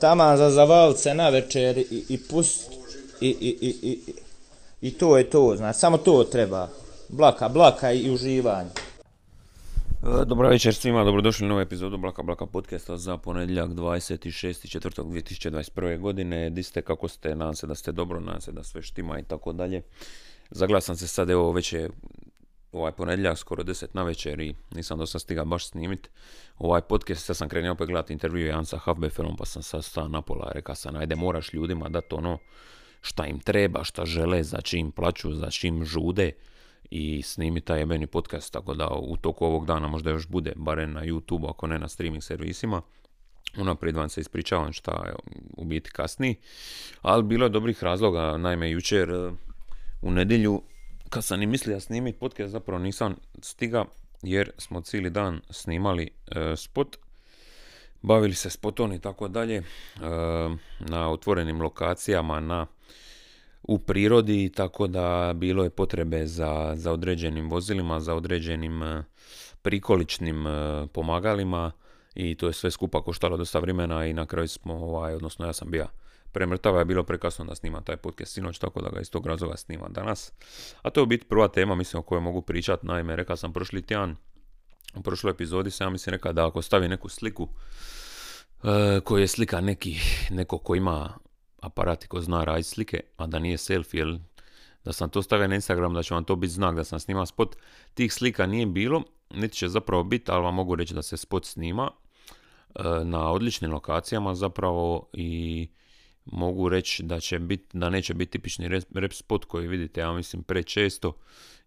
taman za zavalce na večer i, i pust i, i, i, i, i to je to, znači, samo to treba. Blaka, blaka i uživanje. E, Dobro večer svima, dobrodošli u novu epizodu Blaka Blaka podcasta za ponedjeljak 26.4.2021. godine. Di ste, kako ste, nadam se da ste dobro, nadam se da sve štima i tako dalje. Zagledao sam se sad, evo već je ovaj ponedjeljak, skoro 10 na večer i nisam dosta stiga baš snimit ovaj podcast. Sad sam krenio opet gledati intervju Jan sa Hafbefelom pa sam sad stao na pola. Reka sam, ajde moraš ljudima dati ono šta im treba, šta žele, za čim plaću, za čim žude i snimi taj jebeni podcast, tako da u toku ovog dana možda još bude, barem na YouTube, ako ne na streaming servisima. Unaprijed vam se ispričavam šta je u biti kasniji, ali bilo je dobrih razloga, naime jučer e, u nedjelju kad sam i mislio snimiti podcast, zapravo nisam stiga jer smo cijeli dan snimali e, spot, bavili se spotom i tako dalje, e, na otvorenim lokacijama, na u prirodi, tako da bilo je potrebe za, za određenim vozilima, za određenim e, prikoličnim pomagalima i to je sve skupa koštalo dosta vremena i na kraju smo, ovaj, odnosno ja sam bio premrtava je bilo prekasno da snimam taj podcast sinoć, tako da ga iz tog razloga snimam danas. A to je u biti prva tema, mislim, o kojoj mogu pričati. Naime, rekao sam prošli tjedan, u prošloj epizodi sam ja mislim rekao da ako stavi neku sliku e, koji je slika neki, neko ko ima aparat i ko zna raditi slike, a da nije selfie, jel, da sam to stavio na Instagram, da će vam to biti znak da sam snimao spot. Tih slika nije bilo, niti će zapravo biti, ali vam mogu reći da se spot snima e, na odličnim lokacijama zapravo i mogu reći da će biti, da neće biti tipični rap, spot koji vidite, ja mislim, prečesto,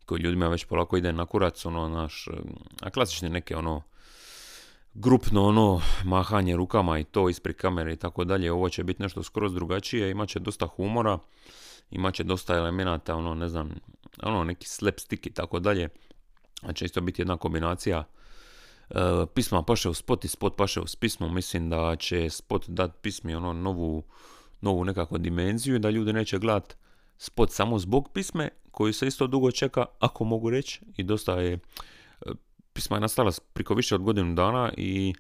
koji ljudima već polako ide na kurac, ono, naš, a klasični neke, ono, grupno, ono, mahanje rukama i to ispred kamere i tako dalje, ovo će biti nešto skroz drugačije, imat će dosta humora, imat će dosta elemenata, ono, ne znam, ono, neki slapstick i tako dalje, će isto biti jedna kombinacija uh, pisma paše u spot i spot paše u pismo, mislim da će spot dati pismi ono novu novu nekakvu dimenziju i da ljudi neće gledat spot samo zbog pisme koji se isto dugo čeka, ako mogu reći, i dosta je, e, pisma je nastala priko više od godinu dana i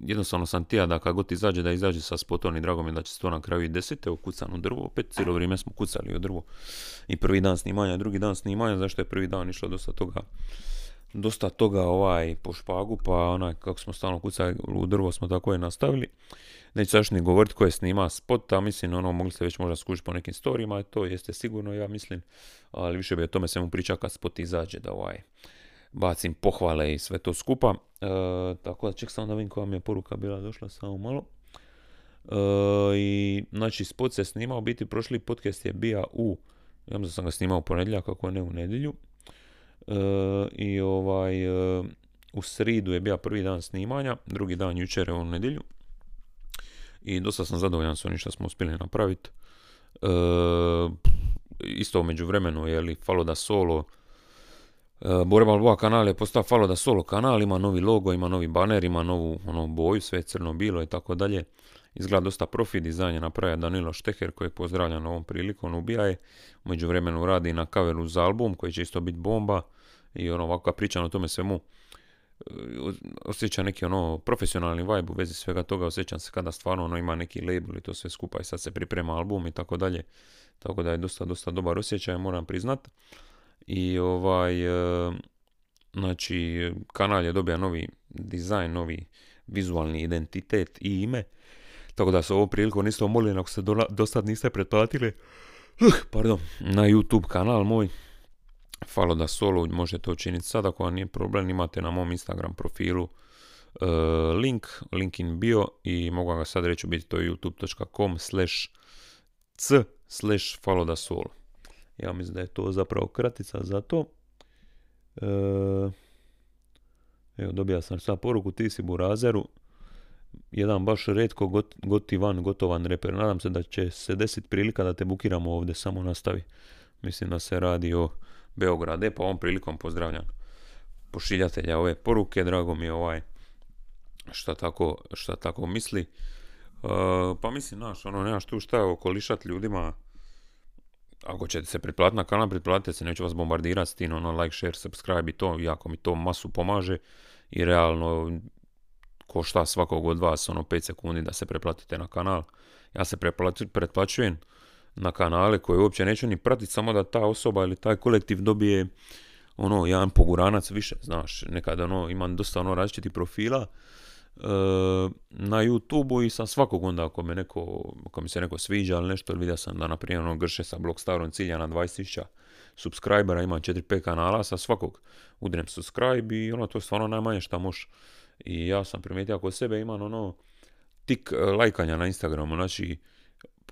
jednostavno sam tija da kad god izađe da izađe sa spotom i drago mi je da će se to na kraju i desiti, evo kucano drvo, opet cijelo vrijeme smo kucali u drvo i prvi dan snimanja, drugi dan snimanja, zašto je prvi dan išlo dosta toga dosta toga ovaj po špagu, pa onaj kako smo stalno kucali u drvo smo tako je nastavili. Neću sad ni govoriti ko je snima spot, a mislim ono mogli ste već možda skušiti po nekim storijima, to jeste sigurno ja mislim, ali više bi o tome svemu priča kad spot izađe da ovaj bacim pohvale i sve to skupa. E, tako da ček samo da vidim koja mi je poruka bila došla samo malo. E, I znači spot se snimao, biti prošli podcast je bio u, ja mislim da sam ga snimao u ponedjeljak, kako ne u nedjelju. E, I ovaj, e, u sridu je bio prvi dan snimanja, drugi dan jučer je u nedjelju. I dosta sam zadovoljan s onim što smo uspjeli napraviti. E, isto među vremenu, je li, Falo da Solo, e, Boreba Lvoa kanal je postao Falo da Solo kanal, ima novi logo, ima novi baner, ima novu ono, boju, sve crno-bilo i tako dalje. Izgleda dosta profi, dizajn je napravio Danilo Šteher koji pozdravlja ovom prilikom, ubija je. Umeđu vremenu radi na kaveru za album koji će isto biti bomba i ono ovakva priča o tome svemu osjeća neki ono profesionalni vibe u vezi svega toga, osjećam se kada stvarno ono ima neki label i to sve skupa i sad se priprema album i tako dalje. Tako da je dosta, dosta dobar osjećaj, moram priznat. I ovaj, e, znači, kanal je dobio novi dizajn, novi vizualni identitet i ime. Tako da se ovo priliku isto molim ako ste do sad niste pretplatili pardon, na YouTube kanal moj Falo da solo možete učiniti sad ako vam nije problem imate na mom Instagram profilu uh, link, link in bio i mogu ga sad reći biti to youtube.com slash c slash falo da solo ja mislim da je to zapravo kratica za to uh, evo dobija sam sad poruku ti si burazeru jedan baš redko got, gotivan, gotovan reper. Nadam se da će se desiti prilika da te bukiramo ovdje, samo nastavi. Mislim da se radi o Beograde, pa ovom prilikom pozdravljam pošiljatelja ove poruke, drago mi je ovaj šta tako, šta tako misli. E, pa mislim, naš, ono, nemaš tu šta okolišat ljudima, ako ćete se pretplatiti na kanal, pretplatite se, neću vas bombardirati s tim, ono, like, share, subscribe i to, jako mi to masu pomaže i realno košta svakog od vas ono 5 sekundi da se preplatite na kanal. Ja se pretplaćujem na kanale koje uopće neću ni pratiti, samo da ta osoba ili taj kolektiv dobije ono, jedan poguranac više, znaš, nekad ono, imam dosta ono različitih profila, e, na youtube i sam svakog onda ako, me neko, ako mi se neko sviđa ili nešto, vidio sam da naprimjer ono grše sa starom cilja na 20.000 subscribera, imam 4-5 kanala, sa svakog udrem subscribe i ono to je stvarno najmanje šta možeš. I ja sam primijetio ako sebe imam ono tik e, lajkanja na Instagramu, znači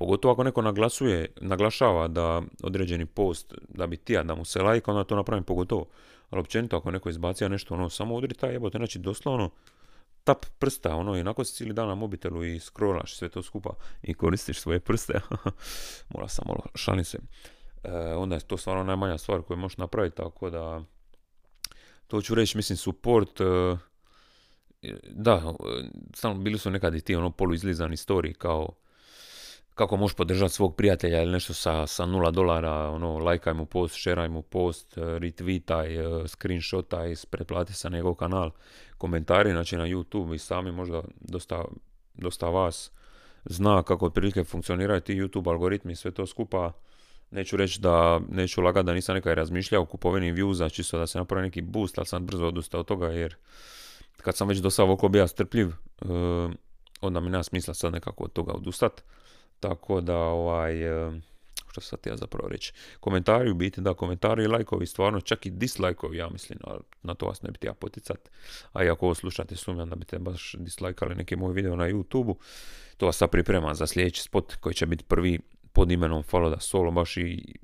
pogotovo ako neko naglasuje, naglašava da određeni post da bi tija da mu se lajka, onda to napravim pogotovo. Ali općenito ako neko izbacija nešto, ono, samo udri taj jebote, znači doslovno tap prsta, ono, i onako si cijeli dan na mobitelu i scrollaš sve to skupa i koristiš svoje prste. Mora sam malo, šalim se. E, onda je to stvarno najmanja stvar koju možeš napraviti, tako da to ću reći, mislim, support, e, da, samo bili su nekad i ti ono poluizlizani story kao kako možeš podržati svog prijatelja ili nešto sa, sa nula dolara, ono, lajkaj mu post, šeraj mu post, e, retweetaj, screenshotaj, pretplati sa njegov kanal, komentari, znači na YouTube i sami možda dosta, dosta vas zna kako otprilike funkcioniraju ti YouTube algoritmi, sve to skupa. Neću reći da, neću lagati da nisam nekaj razmišljao o kupovini viewsa, čisto da se napravi neki boost, ali sam brzo odustao od toga jer kad sam već dosta oko bija strpljiv, e, onda mi nema smisla sad nekako od toga odustat. Tako da, ovaj, e, što sad ja zapravo reći, komentari u biti, da, komentari i lajkovi, stvarno, čak i dislajkovi, ja mislim, ali na to vas ne bi ja poticat. A i ako ovo slušate, sumnjam da biste baš dislajkali neki moj video na YouTube-u, to vas sad priprema za sljedeći spot koji će biti prvi pod imenom Follow da Solo, baš i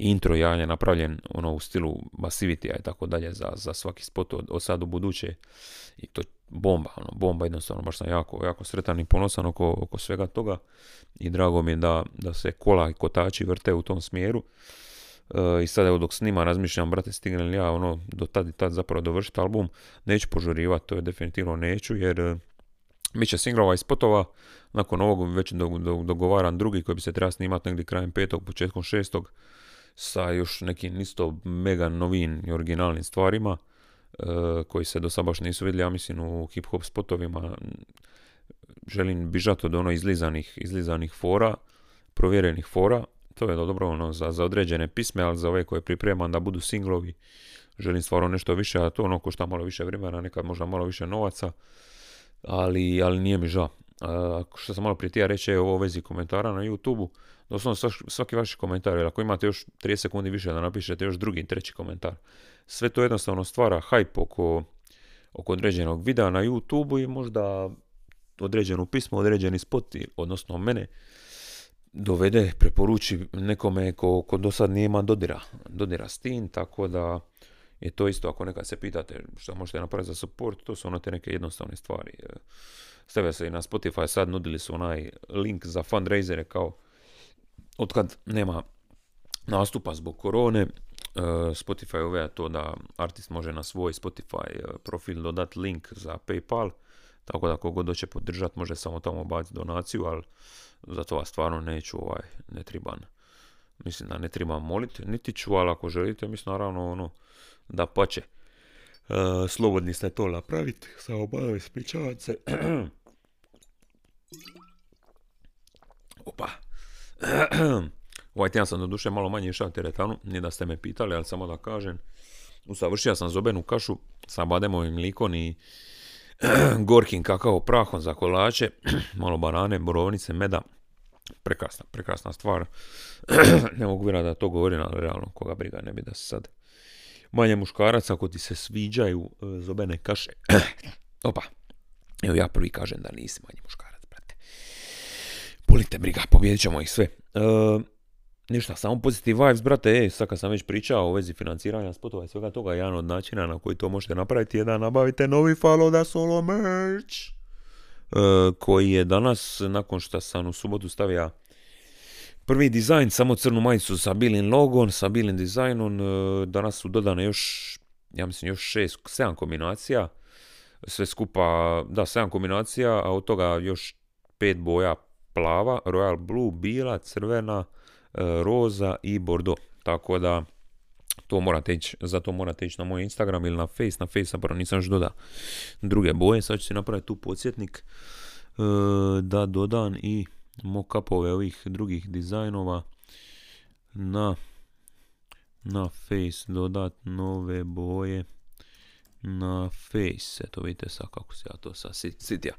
intro je napravljen ono u stilu Basivity i tako dalje za, za svaki spot od, od sad u buduće. I to bomba, ono, bomba jednostavno, baš sam jako, jako sretan i ponosan oko, oko svega toga. I drago mi je da, da se kola i kotači vrte u tom smjeru. E, I sad evo dok snima razmišljam, brate, stigne li ja ono do tad i tad zapravo dovršiti album, neću požurivati, to je definitivno neću jer e, bit će singlova i spotova, nakon ovog već do, do, dogovaran drugi koji bi se trebao snimati negdje krajem petog, početkom šestog, sa još nekim isto mega novim i originalnim stvarima e, koji se do sada baš nisu vidjeli, ja mislim u hip hop spotovima. Želim bižati od ono izlizanih, izlizanih fora, provjerenih fora, to je dobro ono za, za određene pisme, ali za ove koje pripremam da budu singlovi, želim stvarno nešto više, a to ono košta malo više vremena, nekad možda malo više novaca, ali, ali nije mi žao. Što sam malo prije tija reći je ovo vezi komentara na YouTube-u, doslovno svaki vaš komentar, jer ako imate još 30 sekundi više da napišete još drugi, treći komentar, sve to jednostavno stvara hype oko, oko određenog videa na YouTube i možda određenu pismo, određeni spot, odnosno mene, dovede, preporuči nekome ko, ko do sad nije ima dodira, dodira s tim, tako da je to isto ako nekad se pitate što možete napraviti za support, to su ono te neke jednostavne stvari. Stave se i na Spotify, sad nudili su onaj link za fundraisere kao otkad nema nastupa zbog korone, e, Spotify uveo to da artist može na svoj Spotify e, profil dodati link za Paypal, tako da kogod doće podržati može samo tamo baciti donaciju, ali za to vas stvarno neću, ovaj, ne triban. Mislim da ne trebam moliti, niti ću, ali ako želite, mislim naravno ono, da pače. E, slobodni ste to napraviti, samo malo ispričavam se. Opa. ovaj tjedan sam do duše malo manje išao teretanu, nije da ste me pitali, ali samo da kažem. Usavršio sam zobenu kašu sa bademovim mlikom i gorkim kakao prahom za kolače, malo banane, borovnice, meda. Prekrasna, prekrasna stvar. ne mogu vjerati da to govorim, ali realno koga briga ne bi da se sad manje muškaraca ako ti se sviđaju e, zobene kaše. Opa, evo ja prvi kažem da nisi manje muškarac, brate. Polite briga, pobjedit ćemo ih sve. E, ništa, samo pozitiv vibes, brate, ej, sad kad sam već pričao u vezi financiranja spotova i svega toga, jedan od načina na koji to možete napraviti je da nabavite novi Follow da Solo merch, e, koji je danas, nakon što sam u subotu stavio prvi dizajn, samo crnu majicu sa bilim logom, sa bilim dizajnom, e, danas su dodane još, ja mislim još šest, sedam kombinacija, sve skupa, da, sedam kombinacija, a od toga još pet boja plava, royal blue, bila, crvena, e, roza i bordo. Tako da To morate ići, zato morate ići na moj Instagram ili na Face, na Face zapravo nisam još doda druge boje, sad ću si napraviti tu podsjetnik e, da dodam i mockupove ovih drugih dizajnova. Na na face dodat nove boje. Na face eto vidite sad kako se ja to sad sitija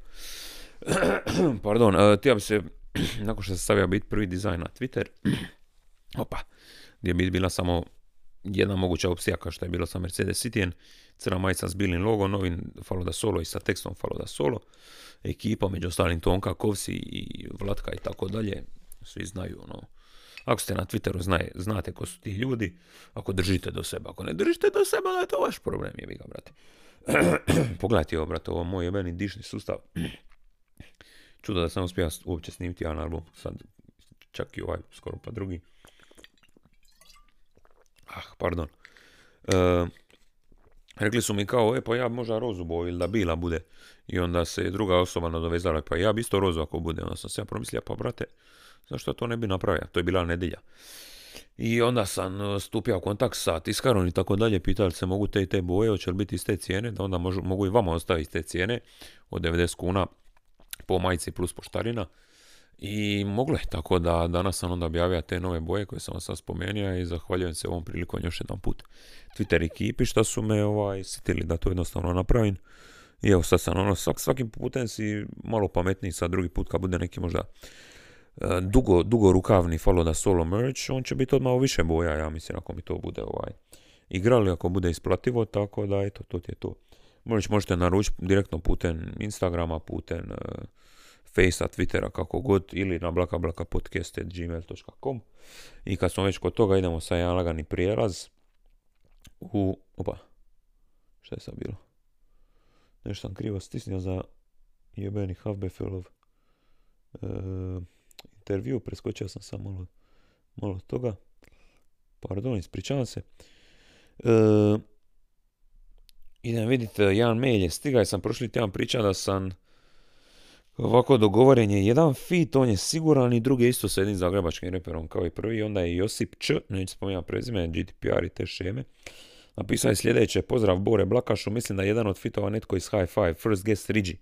pardon uh, bi se nakon što se stavio biti prvi dizajn na Twitter opa gdje bi bila samo jedna moguća opcija kao što je bilo sa Mercedes Cityen crna majica s bilim logom, novi Falo da Solo i sa tekstom Falo da Solo ekipa, među ostalim Tonka, Kovsi i Vlatka i tako dalje, svi znaju ono, ako ste na Twitteru znate ko su ti ljudi, ako držite do sebe, ako ne držite do sebe, onda je to vaš problem, je ga, brate. Pogledajte ovo, brate, ovo moj jebeni dišni sustav. Čudo da sam uspio uopće snimiti jedan album, sad čak i ovaj, skoro pa drugi. Ah, pardon. E, rekli su mi kao, e pa ja možda rozu boju ili da bila bude. I onda se druga osoba nadovezala, pa ja bi isto rozu ako bude. Onda sam se ja promislio, pa brate, zašto to ne bi napravio? To je bila nedjelja. I onda sam e, stupio u kontakt sa tiskarom i tako dalje, pitali se mogu te i te boje, hoće li biti iz te cijene, da onda mogu i vama ostaviti te cijene od 90 kuna po majici plus poštarina. I moglo je, tako da danas sam onda objavio te nove boje koje sam vam sad spomenuo i zahvaljujem se ovom prilikom još jedan put Twitter ekipi što su me ovaj, sitili da to jednostavno napravim. I evo sad sam ono, svak, svakim putem si malo pametniji, sad drugi put kad bude neki možda e, dugo, dugo rukavni follow da solo merch, on će biti odmah više boja, ja mislim, ako mi to bude ovaj igrali, ako bude isplativo, tako da eto, to ti je to. Možete naručiti direktno putem Instagrama, putem uh, Facea, Twittera, kako god, ili na blakablakapodcast.gmail.com i kad smo već kod toga idemo sa jedan lagani prijelaz u... Opa, šta je sad bilo? Nešto sam krivo stisnio za jebeni Havbefilov e, intervju, preskočio sam samo malo, malo toga. Pardon, ispričavam se. E, idem vidite, jedan mail je stigao, sam prošli tjedan pričao da sam Ovako dogovoren je jedan fit, on je siguran i drugi isto sa jednim zagrebačkim reperom kao i prvi. Onda je Josip Č, neću spominjati prezime, GDPR i te šeme. Napisao je sljedeće, pozdrav Bore Blakašu, mislim da je jedan od fitova netko iz High Five, first guest Rigi.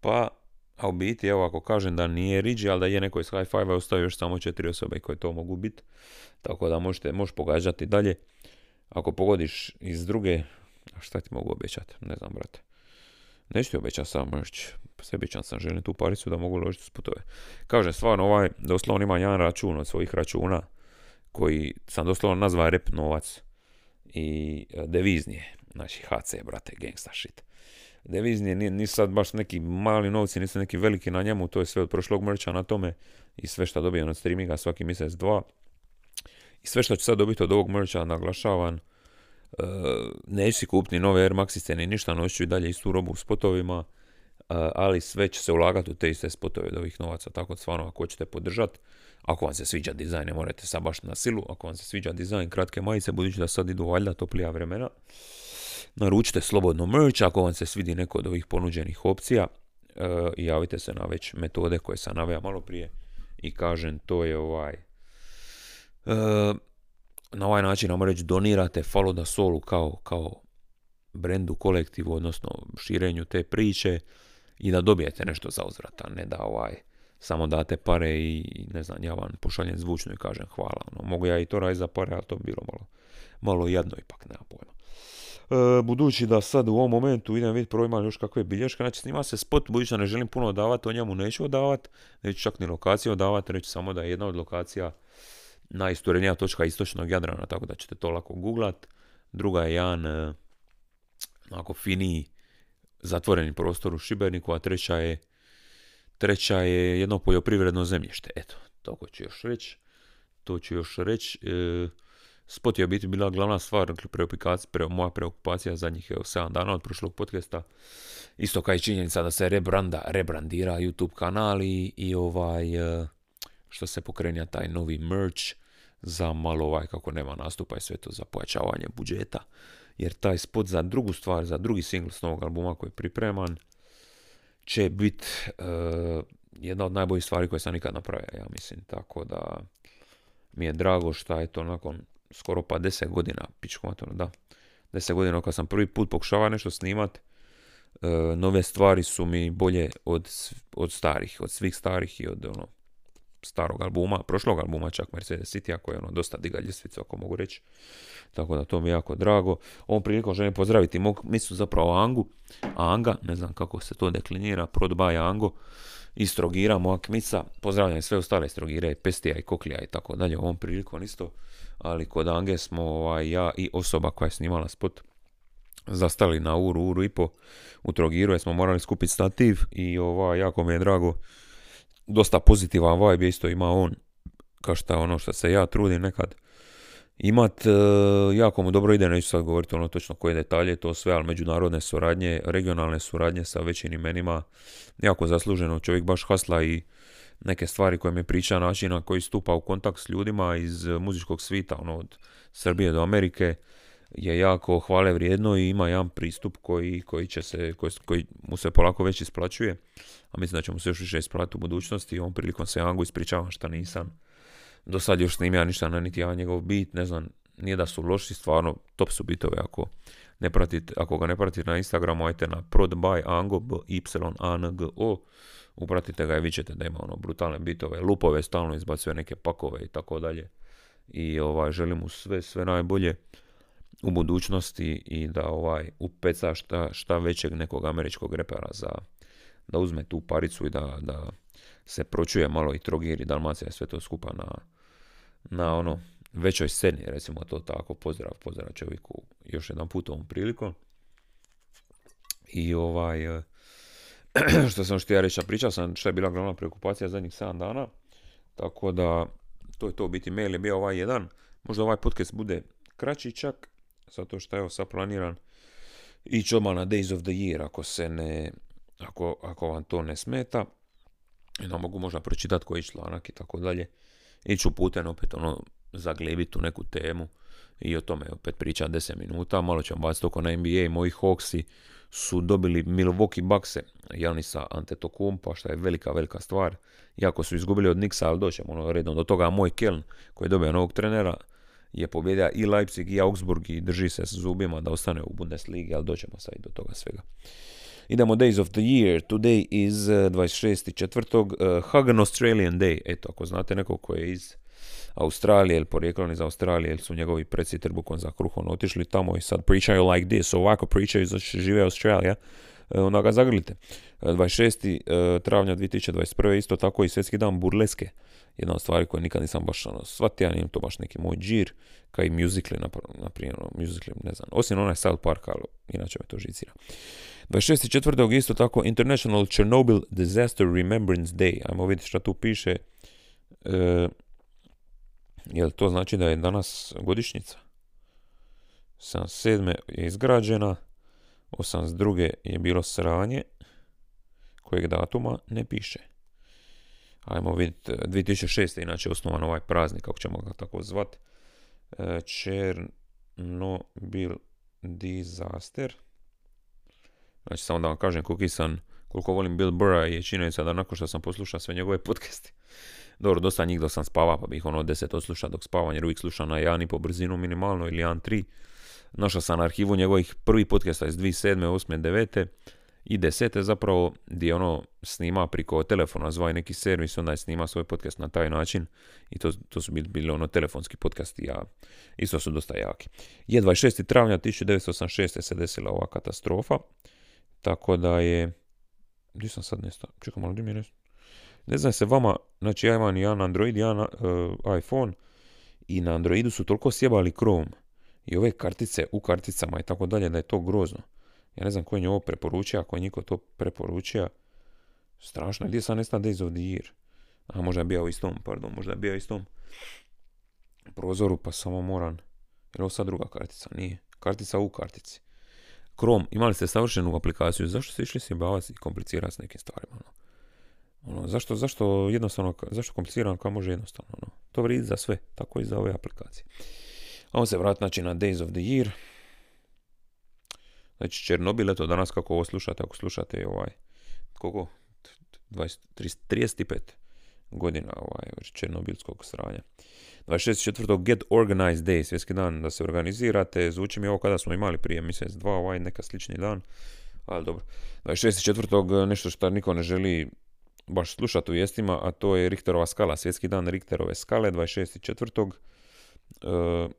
Pa, a u biti, evo ako kažem da nije Rigi, ali da je neko iz High Five, ostaju još samo četiri osobe koje to mogu biti. Tako da možete, možeš pogađati dalje. Ako pogodiš iz druge, a šta ti mogu obećati, ne znam brate. Neću ti obećati sam mrć, sebičan sam, želim tu paricu da mogu ložiti s putove. Kažem, stvarno ovaj, doslovno ima jedan račun od svojih računa koji sam doslovno nazva rep novac i e, devizni je, znači HC, brate, gangsta shit. Devizni je, nisu sad baš neki mali novci, nisu neki veliki na njemu, to je sve od prošlog mrča na tome i sve što dobijem od streaminga svaki mjesec dva. I sve što ću sad dobiti od ovog mrča naglašavam, uh, neću si kupiti nove Air Maxi ni ništa, noću i dalje istu robu u spotovima, ali sve će se ulagati u te iste spotove od ovih novaca, tako da stvarno ako hoćete podržati, ako vam se sviđa dizajn, ne morate sad baš na silu, ako vam se sviđa dizajn kratke majice, budući da sad idu valjda toplija vremena, naručite slobodno merch, ako vam se svidi neko od ovih ponuđenih opcija, uh, javite se na već metode koje sam naveo malo prije i kažem to je ovaj uh, na ovaj način nam reći donirate Follow da Solu kao, kao brendu, kolektivu, odnosno širenju te priče i da dobijete nešto za uzvrata, ne da ovaj samo date pare i ne znam, ja vam pošaljem zvučno i kažem hvala. Ono, mogu ja i to raditi za pare, ali to bi bilo malo, malo jedno ipak, nema pojma. E, budući da sad u ovom momentu idem vidjeti prvo imam još kakve bilješke, znači snima se spot, budući da ne želim puno davati, o njemu neću odavati, neću čak ni lokaciju odavati, reći samo da je jedna od lokacija najisturenija točka istočnog Jadrana, tako da ćete to lako googlat. Druga je jedan e, onako finiji zatvoreni prostor u Šibeniku, a treća je, treća je jedno poljoprivredno zemljište. Eto, to ću još reći. To ću još reći. E, spot je biti bila glavna stvar, pre, moja preokupacija zadnjih evo, 7 dana od prošlog podcasta. Isto kao i činjenica da se rebranda, rebrandira YouTube kanal i, i ovaj, e, što se pokrenja taj novi merch za malo ovaj, kako nema nastupa i sve to za pojačavanje budžeta jer taj spot za drugu stvar, za drugi single s novog albuma koji je pripreman, će biti uh, jedna od najboljih stvari koje sam nikad napravio, ja mislim, tako da mi je drago što je to nakon skoro pa 10 godina, pičku da. 10 godina kad sam prvi put pokušava nešto snimat, e, nove stvari su mi bolje od, od starih, od svih starih i od ono, starog albuma, prošlog albuma čak Mercedes City, ako je ono dosta diga ljestvica, ako mogu reći. Tako da to mi je jako drago. Ovom prilikom želim pozdraviti mog mislu zapravo Angu, Anga, ne znam kako se to deklinira, Prodbaj Ango, i Strogira, moja kmica, pozdravljam sve ostale Strogire, Pestija i Koklija i tako dalje, ovom prilikom isto, ali kod Ange smo ovaj, ja i osoba koja je snimala spot zastali na uru, uru i po u Trogiru, jer smo morali skupiti stativ i ovaj, jako mi je drago dosta pozitivan vibe isto ima on, kao što ono što se ja trudim nekad. Imat, e, jako mu dobro ide, neću sad govoriti ono točno koje detalje, to sve, ali međunarodne suradnje, regionalne suradnje sa većim imenima, jako zasluženo, čovjek baš hasla i neke stvari koje mi priča, način na koji stupa u kontakt s ljudima iz muzičkog svita, ono od Srbije do Amerike, je jako hvale vrijedno i ima jedan pristup koji, koji, će se, koji, koji mu se polako već isplaćuje, a mislim da će mu se još više isplatiti u budućnosti i ovom prilikom se Angu ispričavam šta nisam do sad još snimio ništa na niti jedan njegov bit, ne znam, nije da su loši, stvarno top su bitove ako ne pratite, ako ga ne pratite na Instagramu, ajte na prodby ango, b y a n g o, upratite ga i vi ćete da ima ono brutalne bitove, lupove, stalno izbacuje neke pakove i tako dalje. I ovaj, želim mu sve, sve najbolje u budućnosti i da ovaj upeca šta, šta većeg nekog američkog repera za da uzme tu paricu i da, da se pročuje malo i Trogir i Dalmacija sve to skupa na, na ono većoj sceni, recimo to tako, pozdrav, pozdrav čovjeku još jedan put ovom prilikom. I ovaj, eh, što sam što ja reći, pričao sam što je bila glavna preokupacija zadnjih 7 dana, tako da to je to, biti mail je bio ovaj jedan, možda ovaj podcast bude kraći čak, zato što evo sad planiran ići odmah na Days of the Year, ako se ne, ako, ako vam to ne smeta, i da mogu možda pročitati koji članak i tako dalje. Iću putem opet ono zaglebiti u neku temu i o tome opet pričam 10 minuta. Malo ćemo baciti oko na NBA. Moji Hawksi su dobili Milwaukee Buckse Janisa Antetokumpa, što je velika, velika stvar. Iako su izgubili od Nixa, ali doćemo ono redom do toga. Moj Keln, koji je dobio novog trenera, je pobjedio i Leipzig i Augsburg i drži se s zubima da ostane u Bundesligi, ali doćemo sad i do toga svega. Idemo Days of the Year. Today is 26.4. Uh, uh, Hagen Australian Day. Eto, ako znate nekog ko je iz Australije ili porijeklom iz Australije ili su njegovi preci trbukom za kruhom otišli tamo i sad pričaju like this, ovako pričaju za žive Australija, uh, onda ga zagrlite. 26. travnja 2021. isto tako i svjetski dan burleske. Jedna od stvari koje nikad nisam baš ono, shvatio, nije to baš neki moj džir, kao i musicali, na primjer, ono, musicali, ne znam, osim onaj South Park, ali inače me to žicira. 26.4. isto tako International Chernobyl Disaster Remembrance Day. Ajmo vidjeti što tu piše. E, jel to znači da je danas godišnjica? 77. je izgrađena, 82. je bilo sranje, kojeg datuma ne piše. Ajmo vidjeti, 2006. inače osnovan ovaj praznik, kako ćemo ga tako zvat. E, Chernobyl Disaster. Znači, samo da vam kažem koliko sam, koliko volim Bill Burra i činjenica da nakon što sam poslušao sve njegove podcasti, dobro, dosta njih dok sam spava, pa bih ono deset odslušao dok spavam, jer uvijek slušam na 1,5 brzinu minimalno ili 1.3. Našao sam na arhivu njegovih prvih podcasta iz 2007. 8. 9. i 10. zapravo gdje ono snima priko telefona, zvaj neki servis, onda je snima svoj podcast na taj način i to, to su bili ono telefonski podcasti, a isto su dosta jaki. Je 26. travnja 1986. se desila ova katastrofa. Tako da je... Gdje sam sad nestao? Čekaj malo, gdje mi je Ne znam se vama, znači ja imam jedan Android, jedan uh, iPhone i na Androidu su toliko sjebali Chrome i ove kartice u karticama i tako dalje da je to grozno. Ja ne znam ko je ovo preporučio, ako je niko to preporučio. Strašno, gdje sam nestao Days of the Year? A možda je bio istom, pardon, možda je bio istom prozoru, pa samo moram. Jer ovo sad druga kartica, nije. Kartica u kartici. Chrome, imali ste savršenu aplikaciju, zašto ste išli se bavati i komplicirati s nekim stvarima? Ono? Ono, zašto, zašto jednostavno, zašto komplicirano kao može jednostavno? Ono? To vrijedi za sve, tako i za ove aplikacije. On se vrati znači na Days of the Year. Znači Černobil, eto danas kako ovo slušate, ako slušate ovaj, koliko? 20, 35 godina ovaj, černobilskog sranja. 26.4. Get Organized Day, svjetski dan da se organizirate. Zvuči mi ovo kada smo imali prije mjesec, dva, ovaj neka slični dan. Ali dobro. 26.4. nešto što niko ne želi baš slušati u vijestima, a to je Richterova skala, svjetski dan Richterove skale, 26.4. Uh,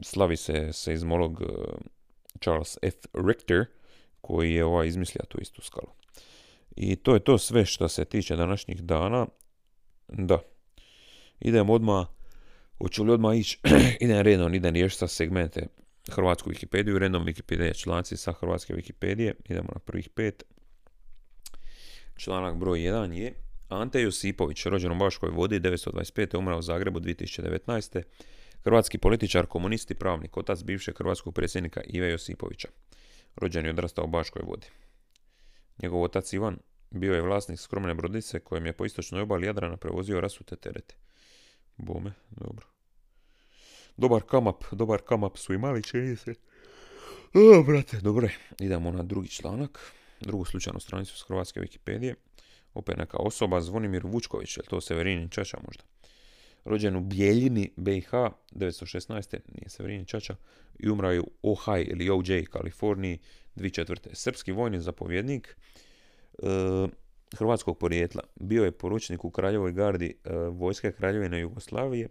slavi se seizmolog uh, Charles F. Richter, koji je ovaj izmislio tu istu skalu. I to je to sve što se tiče današnjih dana. Da. Idem odmah, hoću li odmah ići, idem redom, idem riješiti sa segmente Hrvatsku Wikipediju, redom Wikipedia članci sa Hrvatske Wikipedije. Idemo na prvih pet. Članak broj 1 je Ante Josipović, rođen u Baškoj vodi, 925. umrao u Zagrebu 2019. Hrvatski političar, komunist i pravnik, otac bivšeg hrvatskog predsjednika Ive Josipovića. Rođen je odrastao u Baškoj vodi. Njegov otac Ivan bio je vlasnik skromne brodice kojem je po istočnoj obali Jadrana prevozio rasute terete. Bome, dobro. Dobar kamap, dobar kamap su imali, čini se. O, brate, dobro Idemo na drugi članak, drugu slučajnu stranicu s Hrvatske Wikipedije. Opet neka osoba, Zvonimir Vučković, je to Severinin Čača možda? Rođen u Bijeljini, BiH, 916. nije Severinin Čača, i umrao je u Ojai ili OJ, Kaliforniji, 2004. Srpski vojni zapovjednik, e, hrvatskog porijetla. Bio je poručnik u Kraljevoj gardi e, vojske Kraljevine Jugoslavije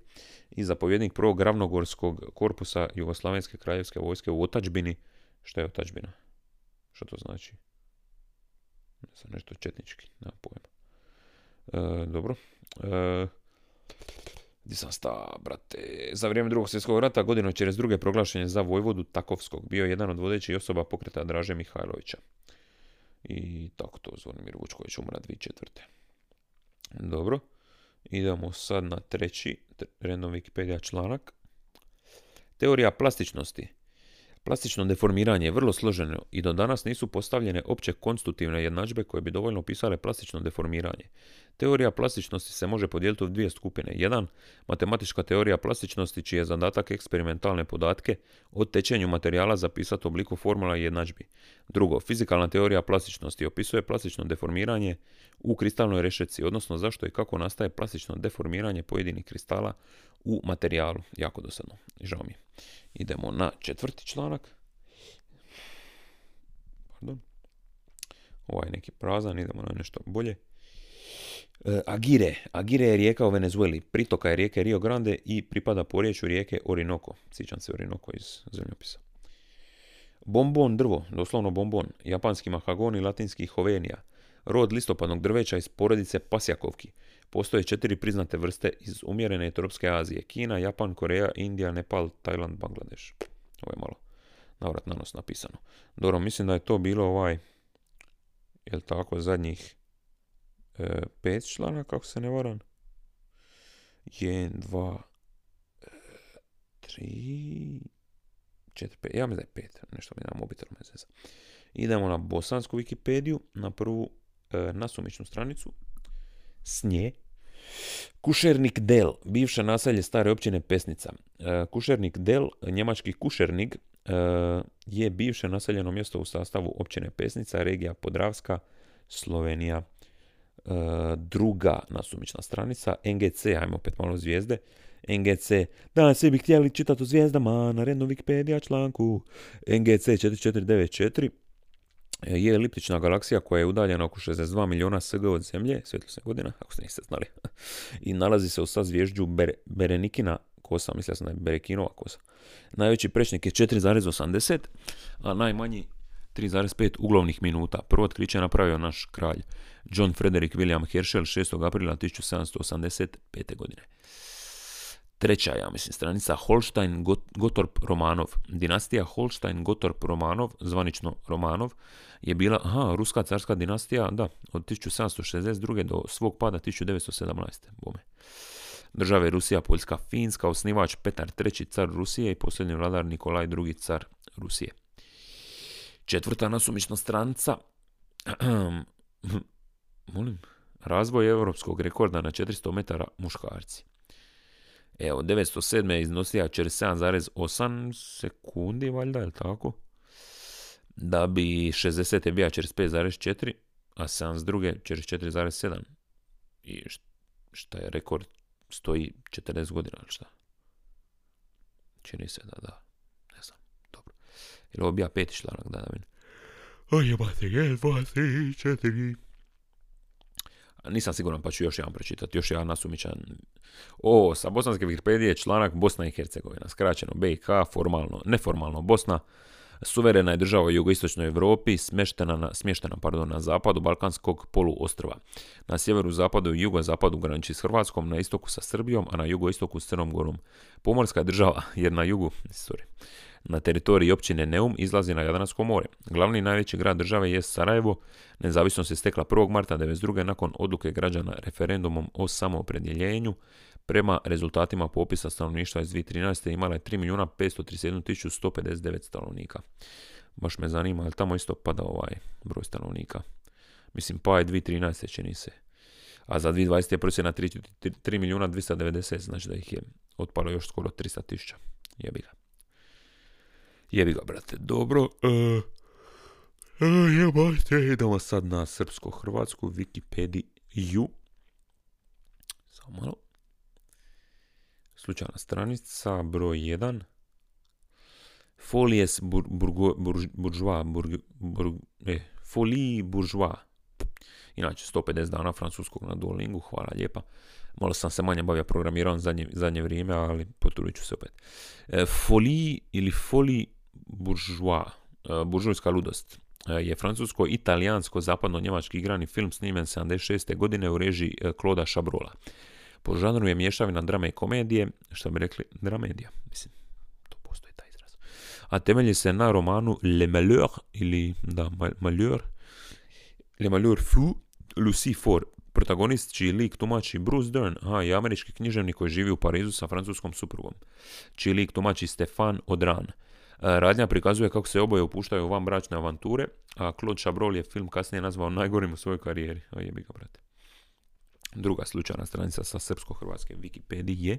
i zapovjednik prvog ravnogorskog korpusa Jugoslavenske kraljevske vojske u Otačbini. Što je Otačbina? Što to znači? Ne nešto četnički, nema pojma. E, dobro. E, gdje sam sta, brate? Za vrijeme drugog svjetskog rata, godinu čez druge proglašenje za Vojvodu Takovskog. Bio je jedan od vodećih osoba pokreta Draže Mihajlovića. I tako to Zvonimir Vučković umra 2004. Dobro. Idemo sad na treći random Wikipedia članak. Teorija plastičnosti. Plastično deformiranje je vrlo složeno i do danas nisu postavljene opće konstitutivne jednadžbe koje bi dovoljno opisale plastično deformiranje. Teorija plastičnosti se može podijeliti u dvije skupine. Jedan, matematička teorija plastičnosti čiji je zadatak eksperimentalne podatke o tečenju materijala zapisati u obliku formula i jednadžbi. Drugo, fizikalna teorija plastičnosti opisuje plastično deformiranje u kristalnoj rešeci, odnosno zašto i kako nastaje plastično deformiranje pojedinih kristala u materijalu. Jako dosadno, žao mi je. Idemo na četvrti članak. Pardon. Ovaj neki prazan, idemo na nešto bolje. E, Agire. Agire je rijeka u Venezueli. Pritoka je rijeke Rio Grande i pripada porječu rijeke Orinoco. Sjećam se Orinoco iz zemljopisa. Bombon drvo, doslovno bombon, japanski mahagon i latinski hovenija. Rod listopadnog drveća iz porodice pasjakovki. Postoje četiri priznate vrste iz umjerene tropske Azije. Kina, Japan, Koreja, Indija, Nepal, Tajland, Bangladeš. Ovo je malo navrat napisano. Dobro, mislim da je to bilo ovaj, jel tako, zadnjih e, pet člana, kako se ne varam. Jedan, dva, e, tri, četiri, pet. Ja mislim da je pet, nešto mi na mobitel me Idemo na bosansku Wikipediju, na prvu e, nasumičnu stranicu. Snje. Kušernik Del, bivša naselje stare općine Pesnica. E, Kušernik Del, njemački Kušernik, e, je bivše naseljeno mjesto u sastavu općine Pesnica, regija Podravska, Slovenija. E, druga nasumična stranica, NGC, ajmo opet malo zvijezde. NGC, da, svi bi htjeli čitati o zvijezdama na rednom Wikipedia članku. NGC 4494 je eliptična galaksija koja je udaljena oko 62 milijuna SG od Zemlje, svjetlosne godina, ako ste niste znali, i nalazi se u sazvježđu Berenikina kosa, mislio sam da je Berekinova kosa. Najveći prečnik je 4,80, a najmanji 3,5 uglovnih minuta. Prvo otkriće napravio naš kralj John Frederick William Herschel 6. aprila 1785. godine. Treća, ja mislim, stranica Holstein Gotorp Romanov. Dinastija Holstein Gotorp Romanov, zvanično Romanov, je bila, aha, ruska carska dinastija, da, od 1762. do svog pada 1917. Bome. Države Rusija, Poljska, Finska, osnivač Petar III. car Rusije i posljednji vladar Nikolaj II. car Rusije. Četvrta nasumična stranica, molim, razvoj europskog rekorda na 400 metara muškarci. Evo, 907. je iznosija 47,8 sekundi, valjda, je tako? Da bi 60. je bija 45,4, a 72. 44,7. I šta je rekord, stoji 40 godina šta? Čini se da, da. Ili ovo bija peti članak, da, vidim. O jebate, je, dva, tri, četiri. Nisam siguran, pa ću još jedan pročitati, još jedan nasumičan. O, sa bosanske Wikipedije članak Bosna i Hercegovina, skraćeno BiH, formalno, neformalno Bosna, Suverena je država u jugoistočnoj Europi, smještena na, smještena pardon, na zapadu Balkanskog poluostrva. Na sjeveru, zapadu i jugozapadu graniči s Hrvatskom, na istoku sa Srbijom, a na jugoistoku s Crnom Gorom. Pomorska država, jer na jugu, sorry, na teritoriji općine Neum izlazi na Jadransko more. Glavni najveći grad države je Sarajevo. Nezavisnost je stekla 1. marta 1992. nakon odluke građana referendumom o samoopredjeljenju. Prema rezultatima popisa stanovništva iz 2013. imala je 3.531.159 stanovnika. Baš me zanima, ali tamo isto pada ovaj broj stanovnika. Mislim, pa je 2013. čini se. A za 2020. je procjena 3 milijuna 290, znači da ih je otpalo još skoro 300 tisuća. Jebi ga. Jebi ga, brate. Dobro. Uh, uh, idemo sad na srpsko-hrvatsku Wikipediju. Samo malo. Slučajna stranica, broj 1. Folies bourgeois, e, folie bourgeois. Inače, 150 dana francuskog na Duolingu, hvala lijepa. Malo sam se manje bavio programiranjem zadnje, zadnje vrijeme, ali potrudit ću se opet. E, folie ili folie bourgeois, e, buržujska ludost, e, je francusko-italijansko-zapadno-njemački igrani film snimen 76. godine u režiji Kloda Šabrola. Po žanru je mješavina drame i komedije, što bi rekli dramedija, mislim, to postoji taj izraz. A temelji se na romanu Le Malheur, ili da, Malheur, Le Malheur fou, Lucy Ford, protagonist čiji lik tumači Bruce Dern, aha, i američki književnik koji živi u Parizu sa francuskom suprugom, čiji lik tumači Stefan Odran. E, radnja prikazuje kako se oboje upuštaju u van bračne avanture, a Claude Chabrol je film kasnije nazvao najgorim u svojoj karijeri. O jebi ga, brate. Druga slučajna stranica sa srpsko-hrvatske Wikipedije.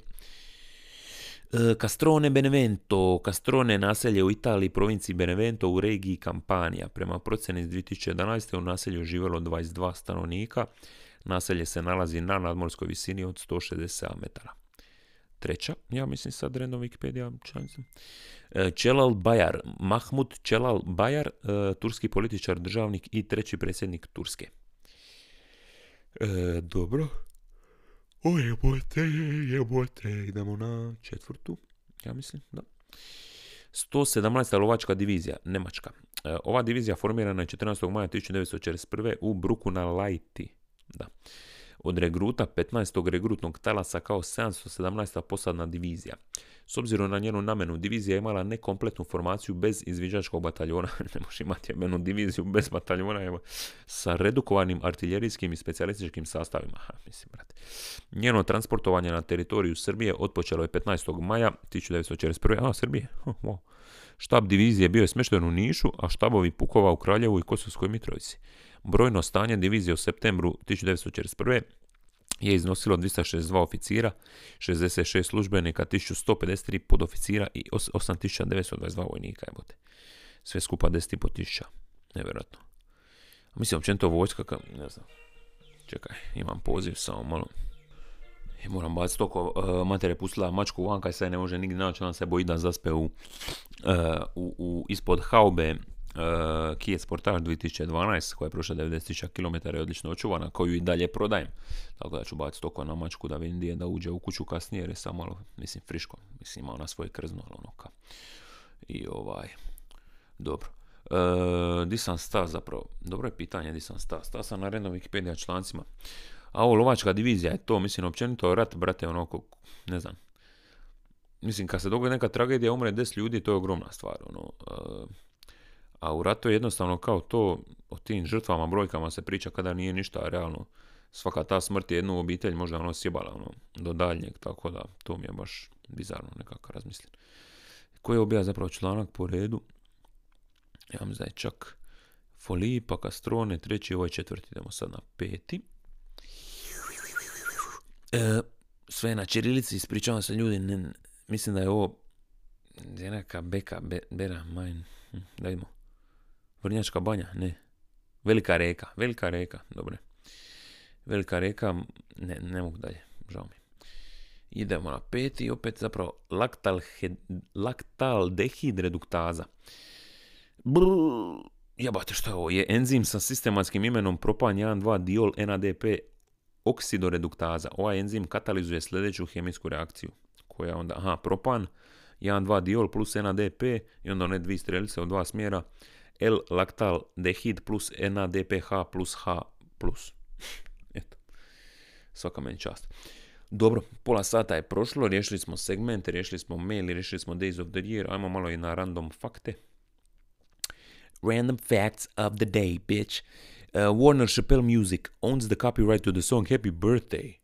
Castrone Benevento, Castrone naselje u Italiji, provinciji Benevento u regiji Kampanija. Prema procjeni iz 2011. u naselju živjelo 22 stanovnika. Naselje se nalazi na nadmorskoj visini od 167 metara. Treća, ja mislim sad random Wikipedia članica. Čelal Bajar, Mahmud Čelal Bajar, turski političar, državnik i treći predsjednik Turske. E, dobro. O jebote, jebote, idemo na četvrtu, ja mislim, da. 117. lovačka divizija, Nemačka. E, ova divizija formirana je 14. maja 1941. u Bruku na Lajti. Da od regruta 15. regrutnog talasa kao 717. posadna divizija. S obzirom na njenu namenu, divizija je imala nekompletnu formaciju bez izviđačkog bataljona, ne može imati jednu diviziju bez bataljona, sa redukovanim artiljerijskim i specijalističkim sastavima. Mislim, brate. Njeno transportovanje na teritoriju Srbije otpočelo je 15. maja 1941. A, Srbije? Štab divizije bio je smješten u Nišu, a štabovi pukova u Kraljevu i Kosovskoj Mitrovici. Brojno stanje divizije u septembru 1941 je iznosilo 262 oficira, 66 službenika, 1153 podoficira i 8922 vojnika. Jebote. Sve skupa 10.500 tisuća. Nevjerojatno. Mislim, općenito vojska, ka, ne znam. Čekaj, imam poziv samo malo. I moram baciti toko, uh, mater je pustila mačku van, kaj se ne može nigdje naći, ona se boji da zaspe u, uh, u ispod haube uh, Kia Sportage 2012 koja je prošla 90.000 km i odlično očuvana, koju i dalje prodajem. Tako da ću baciti toko na mačku da vidim gdje da uđe u kuću kasnije jer je samo malo, mislim, friško. Mislim, ima ona svoje krzno, ali ono ka. I ovaj, dobro. Uh, di sam sta zapravo? Dobro je pitanje di sam sta. Sta sam na rednom Wikipedia člancima. A ovo lovačka divizija je to, mislim, općenito rat, brate, ono, ne znam. Mislim, kad se dogodi neka tragedija, umre 10 ljudi, to je ogromna stvar, ono. Uh, a u ratu je jednostavno kao to, o tim žrtvama, brojkama se priča kada nije ništa realno. Svaka ta smrt je jednu obitelj možda ono sjebala ono, do daljnjeg, tako da to mi je baš bizarno nekako razmislim. Koji je obija zapravo članak po redu? Ja da je čak Folipa, Kastrone, treći, ovaj četvrti, idemo sad na peti. E, sve na čirilici, ispričavam se ljudi, ne, mislim da je ovo neka beka, be, bera, majn, hm, da vidimo. Vrnjačka banja, ne. Velika reka, velika reka, dobre. Velika reka, Ne, ne mogu dalje, žao mi. Idemo na peti, opet zapravo laktal, laktaldehid reduktaza. Brr, jebate što je ovo? Je enzim sa sistematskim imenom propan 1,2 diol NADP oksidoreduktaza. Ovaj enzim katalizuje sljedeću hemijsku reakciju. Koja onda, aha, propan, 1,2 diol plus NADP i onda one dvije strelice u dva smjera. L-laktal dehid plus NADPH plus H plus. Eto. Svaka meni čast. Dobro, pola sata je prošlo, riješili smo segmente, riješili smo mail, riješili smo Days of the Year, ajmo malo i na random fakte. Random facts of the day, bitch. Uh, Warner Chappelle Music owns the copyright to the song Happy Birthday.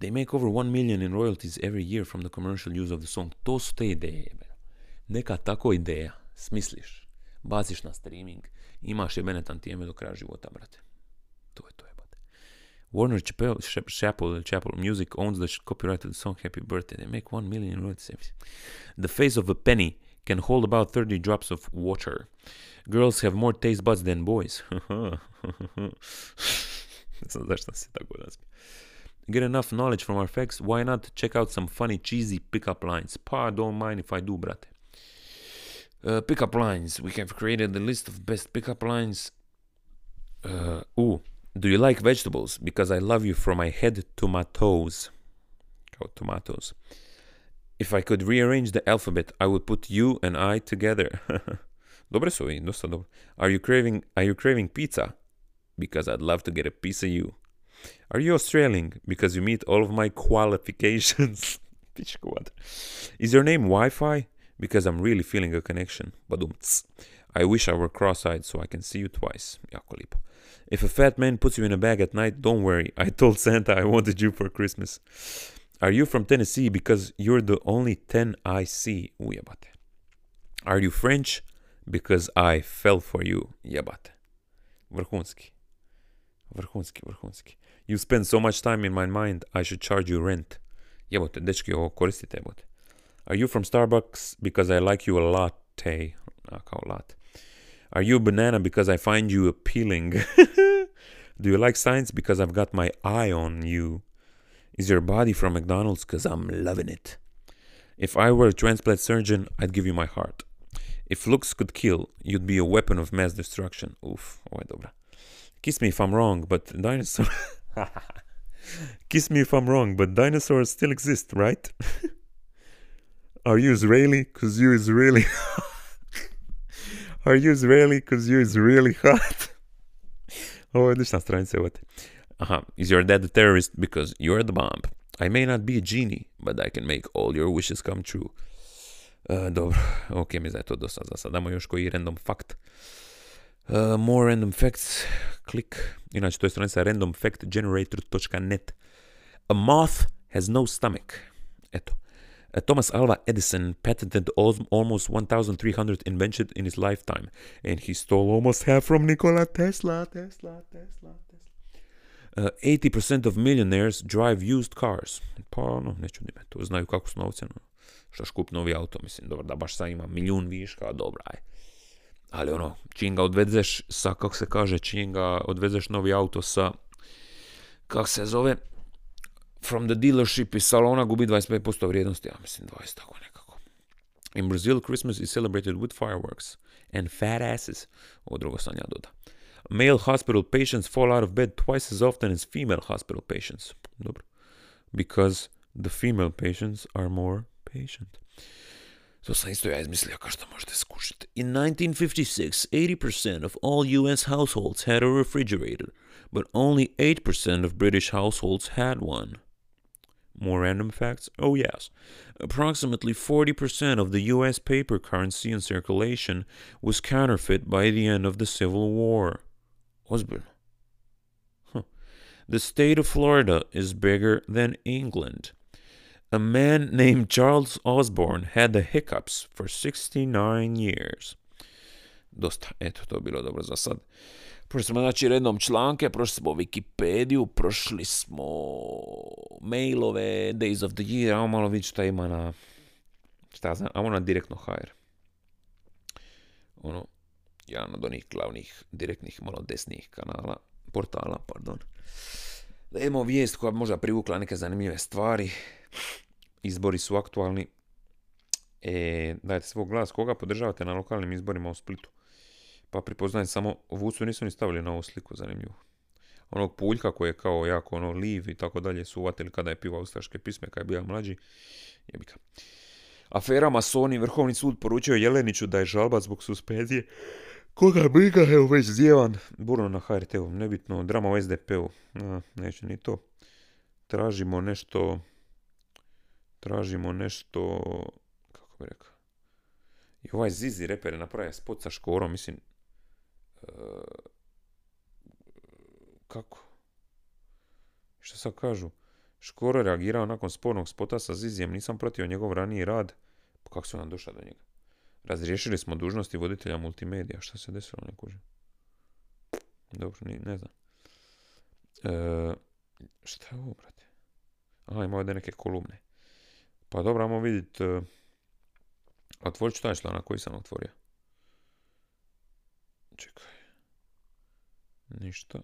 They make over 1 million in royalties every year from the commercial use of the song. To su te ideje. Neka tako ideja, smisliš, baciš na streaming, imaš jebenetan tijeme do kraja života, brate. To je to. Warner Chappell, Chappell, Music owns the copyright to the song Happy Birthday. They make one million royalties. The face of a penny can hold about 30 drops of water. Girls have more taste buds than boys. Get enough knowledge from our facts. Why not check out some funny, cheesy pickup lines? Pa, don't mind if I do, brate. Uh, pickup lines. We have created the list of best pickup lines. Uh, ooh, do you like vegetables? Because I love you from my head to my toes. Kao tomatoes. If I could rearrange the alphabet, I would put you and I together. Dobre su dosta dobro. Are you craving are you craving pizza? Because I'd love to get a piece of you. Are you Australian? Because you meet all of my qualifications. Is your name Wi-Fi? Because I'm really feeling a connection. Badumts. I wish I were cross-eyed so I can see you twice. Jako lipo. If a fat man puts you in a bag at night, don't worry. I told Santa I wanted you for Christmas. Are you from Tennessee? Because you're the only 10 I see. Ujebate. Are you French? Because I fell for you. Jebate. Vrhunski. Vrhunski, vrhunski. You spend so much time in my mind, I should charge you rent. Jebote, dečki, ovo koristite, jebote. Are you from Starbucks? Because I like you a latte. A kao lat. Are you a banana because I find you appealing? Do you like science because I've got my eye on you? Is your body from McDonald's because I'm loving it? If I were a transplant surgeon, I'd give you my heart. If looks could kill, you'd be a weapon of mass destruction. Oof, ovo dobra. Kiss me if I'm wrong, but dinosaurs... Kiss me if I'm wrong, but dinosaurs still exist, right? Are you Israeli? Cause you Israeli. Are you Israeli? Cause you is really hot. Ovo je odlična stranica, evo te. Aha, is your dad a terrorist? Because you're the bomb. I may not be a genie, but I can make all your wishes come true. Uh, dobro, ok, mi je to dosta za sad. Damo još koji random fact. Uh, more random facts. Klik. Inače, to je stranica randomfactgenerator.net. A moth has no stomach. Eto. Uh, Thomas Alva Edison patented almost 1,300 inventions in his lifetime, and he stole almost half from Nikola Tesla. Tesla, Tesla, Tesla. Uh, 80% of millionaires drive used cars. Pa ono, ne čudi me, to znaju kako su novce. No. Što škup novi auto, mislim, dobro, da baš sad ima milijun viška, dobra je. Ali ono, čim ga odvezeš sa, kako se kaže, čim ga odvezeš novi auto sa, kako se zove, from the dealership iz salona gubi 25% vrijednosti, ja mislim 20 tako nekako. In Brazil, Christmas is celebrated with fireworks and fat asses. Ovo drugo sam ja doda. Male hospital patients fall out of bed twice as often as female hospital patients. Dobro. Because the female patients are more patient. To sam isto ja izmislio kao što možete skušati. In 1956, 80% of all US households had a refrigerator, but only 8% of British households had one. More random facts? Oh, yes. Approximately 40% of the US paper currency in circulation was counterfeit by the end of the Civil War. Osborne. Huh. The state of Florida is bigger than England. A man named Charles Osborne had the hiccups for 69 years. Dosta, eto, to bilo dobro za sad. Prošli smo znači redom članke, prošli smo Wikipediju, prošli smo mailove, Days of the Year, a malo vidjeti šta ima na, šta znam, a na direktno HR. Ono, jedan od onih glavnih, direktnih, malo desnih kanala, portala, pardon. Da imamo vijest koja možda privukla neke zanimljive stvari. Izbori su aktualni. E, dajte svog glas. Koga podržavate na lokalnim izborima u Splitu? Pa pripoznajem samo, Vucu nisu ni stavili na ovu sliku zanimljivu. Onog Puljka koji je kao jako ono liv i tako dalje su uvatili kada je pivao ustaške pisme, kada je bio mlađi. Jebika. Afera Masoni, Vrhovni sud poručio Jeleniću da je žalba zbog suspenzije. Koga briga, evo već zjevan. Burno na HRT-u, nebitno, drama u SDP-u. neće ni to. Tražimo nešto... Tražimo nešto... Kako bi rekao? I ovaj Zizi reper je napravio spot sa škorom, mislim... Kako? Što sad kažu? Škoro reagirao nakon spornog spota sa Zizijem, nisam pratio njegov raniji rad. Pa kako su nam došli do njega? Razriješili smo dužnosti voditelja multimedija. Šta se desilo, ne kužim? Dobro, ne znam. E, šta je ovo, brate? Aha, ima ovdje neke kolumne. Pa dobro, ajmo vidjeti... Otvorit ću taj članak koji sam otvorio. Čekaj. Ništa.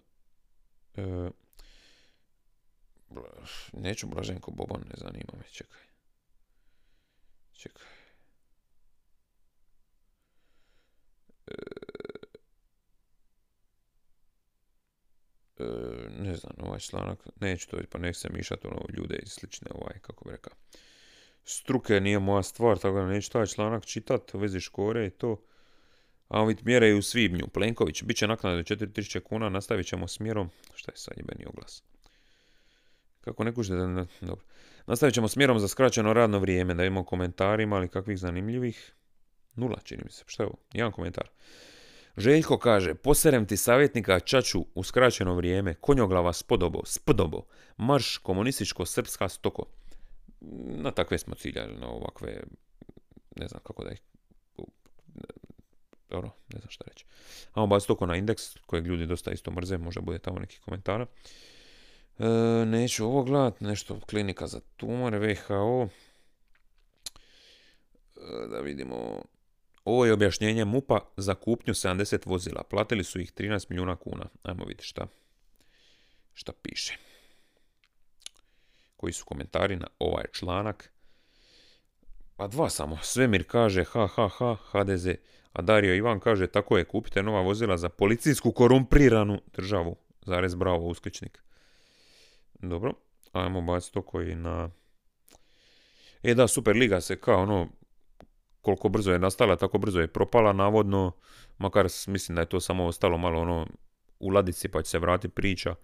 E, neću Blaženko Boban, ne zanima me, čekaj. Čekaj. E, e, ne znam, ovaj članak, neću to, pa nek se mišati ono ljude i slične, ovaj, kako bi rekao. Struke nije moja stvar, tako da neću taj članak čitat u vezi škore i to. A ovit mjere u svibnju. Plenković, bit će naknada do 4000 kuna, nastavit ćemo s mjerom. Šta je sad jebeni oglas? Kako ne kužite da... Dobro. Nastavit ćemo s mjerom za skraćeno radno vrijeme, da imamo komentarima, ali kakvih zanimljivih. Nula, čini mi se. Šta je ovo? Jedan komentar. Željko kaže, poserem ti savjetnika Čaču u skraćeno vrijeme, konjoglava spodobo, spodobo, marš komunističko-srpska stoko. Na takve smo ciljali, na ovakve, ne znam kako da ih, dobro, ne znam šta reći. Ajmo baš toko na indeks, kojeg ljudi dosta isto mrze, možda bude tamo neki komentara. E, neću ovo gledat, nešto klinika za tumore, VHO. E, da vidimo, ovo je objašnjenje MUPA za kupnju 70 vozila. Platili su ih 13 milijuna kuna. Ajmo vidjeti šta, šta piše. Koji su komentari na ovaj članak. Pa dva samo. Svemir kaže ha ha ha HDZ. A Dario Ivan kaže tako je kupite nova vozila za policijsku korumpriranu državu. Zarez bravo uskličnik. Dobro. Ajmo baciti to koji na... E da, Superliga se kao ono koliko brzo je nastala, tako brzo je propala, navodno, makar mislim da je to samo ostalo malo ono u ladici pa će se vrati priča,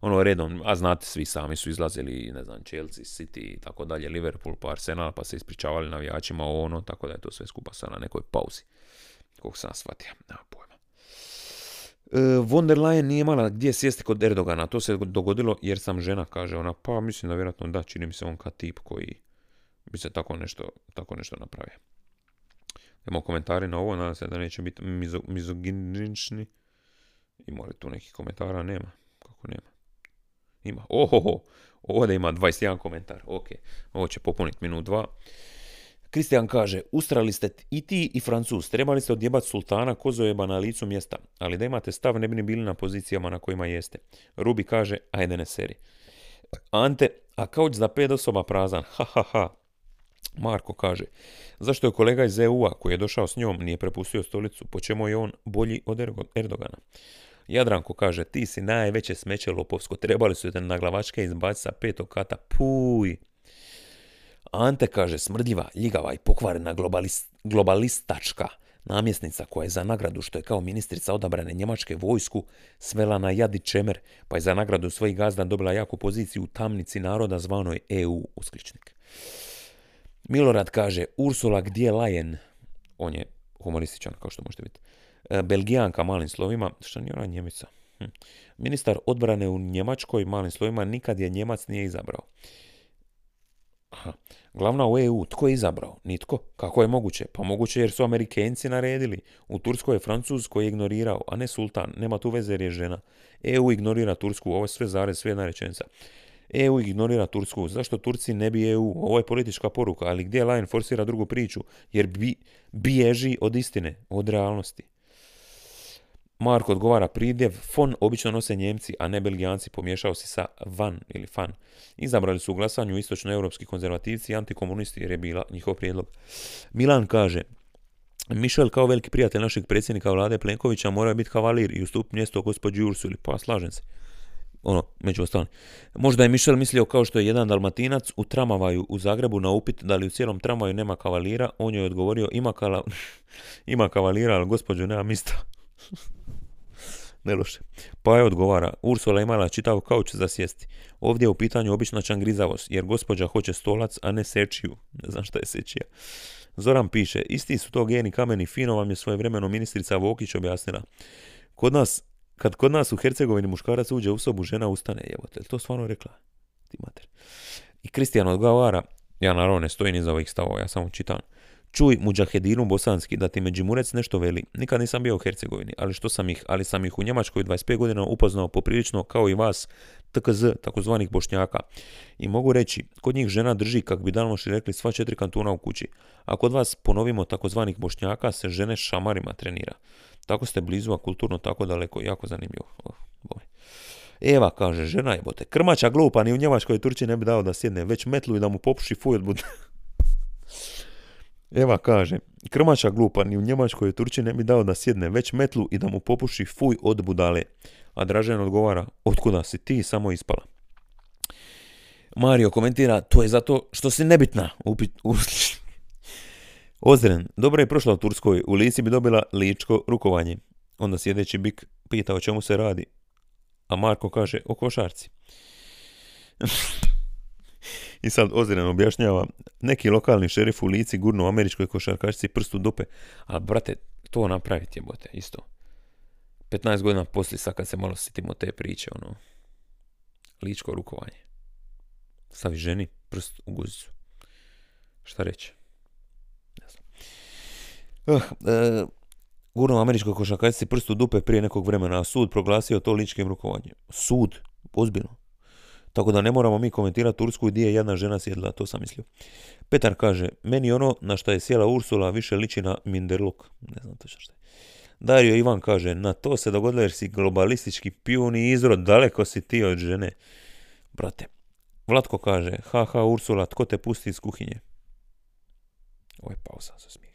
ono redom, a znate svi sami su izlazili, ne znam, Chelsea, City i tako dalje, Liverpool pa Arsenal, pa se ispričavali navijačima ono, tako da je to sve skupa sad na nekoj pauzi, koliko sam shvatio, nema pojma. E, von der Leyen nije imala gdje sjesti kod Erdogana, to se dogodilo jer sam žena, kaže ona, pa mislim da vjerojatno da, čini mi se on kao tip koji bi se tako nešto, tako nešto napravio. Imamo komentari na ovo, nadam se da neće biti mizo, mizoginični. Ima li tu nekih komentara? Nema. Kako nema? Ima. Ohoho, ovdje ima 21 komentar. Ok, ovo će popuniti minut dva. Kristijan kaže, ustrali ste i ti i Francus, trebali ste odjebati sultana Kozojeba na licu mjesta, ali da imate stav ne bi ni bili na pozicijama na kojima jeste. Rubi kaže, ajde ne seri. Ante, a kauč za pet osoba prazan, ha ha ha. Marko kaže, zašto je kolega iz EU-a koji je došao s njom nije prepustio stolicu, po čemu je on bolji od Erdogana? Jadranko kaže, ti si najveće smeće lopovsko, trebali su te na glavačke izbaciti sa petog kata, puj. Ante kaže, smrdljiva, ljigava i pokvarena globalistačka namjesnica koja je za nagradu što je kao ministrica odabrane njemačke vojsku svela na jadi čemer, pa je za nagradu svojih gazda dobila jaku poziciju u tamnici naroda zvanoj EU uskličnik. Milorad kaže, Ursula gdje Lajen, on je humorističan kao što možete vidjeti, e, Belgijanka malim slovima, što nije ona Njemica. Hm. Ministar odbrane u Njemačkoj malim slovima nikad je Njemac nije izabrao. Aha. Glavna u EU, tko je izabrao? Nitko. Kako je moguće? Pa moguće jer su Amerikenci naredili. U Turskoj je Francuz koji je ignorirao, a ne sultan. Nema tu veze jer je žena. EU ignorira Tursku, ovo je sve zarez, sve jedna rečenica. EU ignorira Tursku. Zašto Turci ne bi EU? Ovo je politička poruka, ali gdje Lion forsira drugu priču? Jer bi, bježi od istine, od realnosti. Marko odgovara pridjev, fon obično nose Njemci, a ne Belgijanci, pomiješao si sa van ili fan. Izabrali su u glasanju istočnoevropski konzervativci i antikomunisti jer je bila njihov prijedlog. Milan kaže, Mišel kao veliki prijatelj našeg predsjednika vlade Plenkovića mora biti kavalir i ustup mjesto gospođi Ursuli. Pa slažem se. Ono, među ostalim. Možda je Mišel mislio kao što je jedan dalmatinac u tramavaju u Zagrebu na upit da li u cijelom tramvaju nema kavalira. On je odgovorio ima, ima kavalira, ali gospođo nema mista. ne loše. Pa je odgovara, Ursula imala čitav kauč za sjesti. Ovdje je u pitanju obična čangrizavost, jer gospođa hoće stolac, a ne sečiju. Ne znam šta je sečija. Zoran piše, isti su to geni kameni, fino vam je svoje vremeno ministrica Vokić objasnila. Kod nas, kad kod nas u Hercegovini muškarac uđe u sobu, žena ustane, jebote, to stvarno rekla? Ti mater. I Kristijan odgovara, ja naravno ne stojim iza ovih stavova, ja samo čitam. Čuj, muđahedinu bosanski, da ti Međimurec nešto veli. Nikad nisam bio u Hercegovini, ali što sam ih, ali sam ih u Njemačkoj 25 godina upoznao poprilično kao i vas, TKZ, takozvanih bošnjaka. I mogu reći, kod njih žena drži, kak bi dalmoši rekli, sva četiri kantuna u kući. A kod vas, ponovimo, takozvanih bošnjaka se žene šamarima trenira. Tako ste blizu, a kulturno tako daleko, jako zanimljivo. Oh, Eva kaže, žena je bote, krmača glupa, ni u Njemačkoj Turci ne bi dao da sjedne, već metlu i da mu popuši fuj od Eva kaže, krmača glupa ni u Njemačkoj Turči ne bi dao da sjedne već metlu i da mu popuši fuj od budale. A Dražen odgovara, otkuda si ti samo ispala. Mario komentira, to je zato što si nebitna. Upit, Ozren, dobro je prošla u Turskoj, u lici bi dobila ličko rukovanje. Onda sjedeći bik pita o čemu se radi. A Marko kaže, o košarci. I sad Ozren objašnjava, neki lokalni šerif u lici gurnu američkoj košarkašici prstu dupe, a brate, to napraviti je bote, isto. 15 godina poslije, sad kad se malo sitimo te priče, ono, ličko rukovanje. Stavi ženi prst u guzicu. Šta reći? Ne znam. Uh, e, gurnu američkoj košarkašici prstu dupe prije nekog vremena, a sud proglasio to ličkim rukovanjem. Sud, ozbiljno. Tako da ne moramo mi komentirati Tursku gdje je jedna žena sjedla, to sam mislio. Petar kaže, meni ono na što je sjela Ursula više liči na Minderluk. Ne znam točno što je. Dario Ivan kaže, na to se dogodilo jer si globalistički pijun izrod, daleko si ti od žene. Brate, Vlatko kaže, haha Ursula, tko te pusti iz kuhinje? Ovo je pauza za smijeh.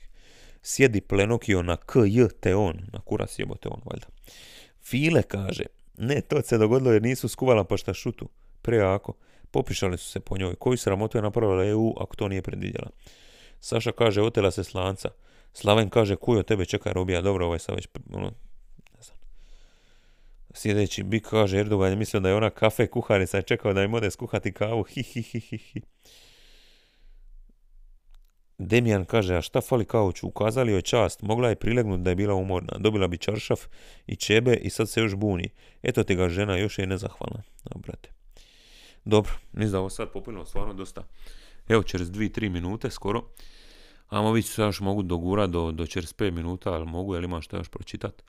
Sjedi plenokio na KJ te on, na kurac jebote on, valjda. File kaže, ne, to se dogodilo jer nisu skuvala pa šta šutu prejako. Popišali su se po njoj. Koju sramotu je napravila EU ako to nije predvidjela? Saša kaže, otela se slanca. Slaven kaže, kujo tebe čeka robija. Dobro, ovaj sad već, ono, ne znam. Sljedeći Bik kaže, Erdogan je mislio da je ona kafe kuharica i čekao da im ode skuhati kavu. Hi. Demijan kaže, a šta fali kauču? Ukazali joj čast, mogla je prilegnuti da je bila umorna. Dobila bi čaršaf i čebe i sad se još buni. Eto ti ga žena, još je nezahvalna. No, brate. Dobro, mislim da ovo sad popilno stvarno dosta. Evo, čez 2-3 minute skoro. Amo vidjeti se još mogu dogura do, do čez 5 minuta, ali mogu, jel imam što još pročitat.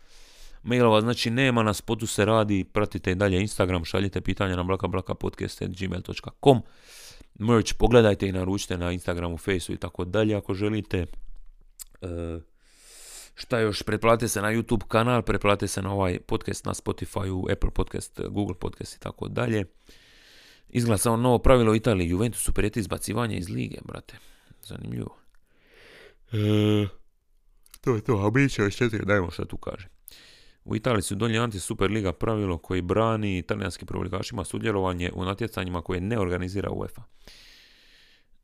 Mailova, znači nema, na spotu se radi, pratite i dalje Instagram, šaljite pitanja na blakablakapodcast.gmail.com Merch, pogledajte i naručite na Instagramu, Faceu i tako dalje ako želite. E, šta još, pretplatite se na YouTube kanal, pretplatite se na ovaj podcast na Spotify, Apple podcast, Google podcast i tako dalje. Izglasao novo pravilo u Italiji. Juventusu prijeti izbacivanje iz lige, brate. Zanimljivo. E, to je to, a mi će četiri, dajmo što tu kaže. U Italiji su donijeli anti-superliga pravilo koji brani italijanskim prvoligašima sudjelovanje u natjecanjima koje ne organizira UEFA.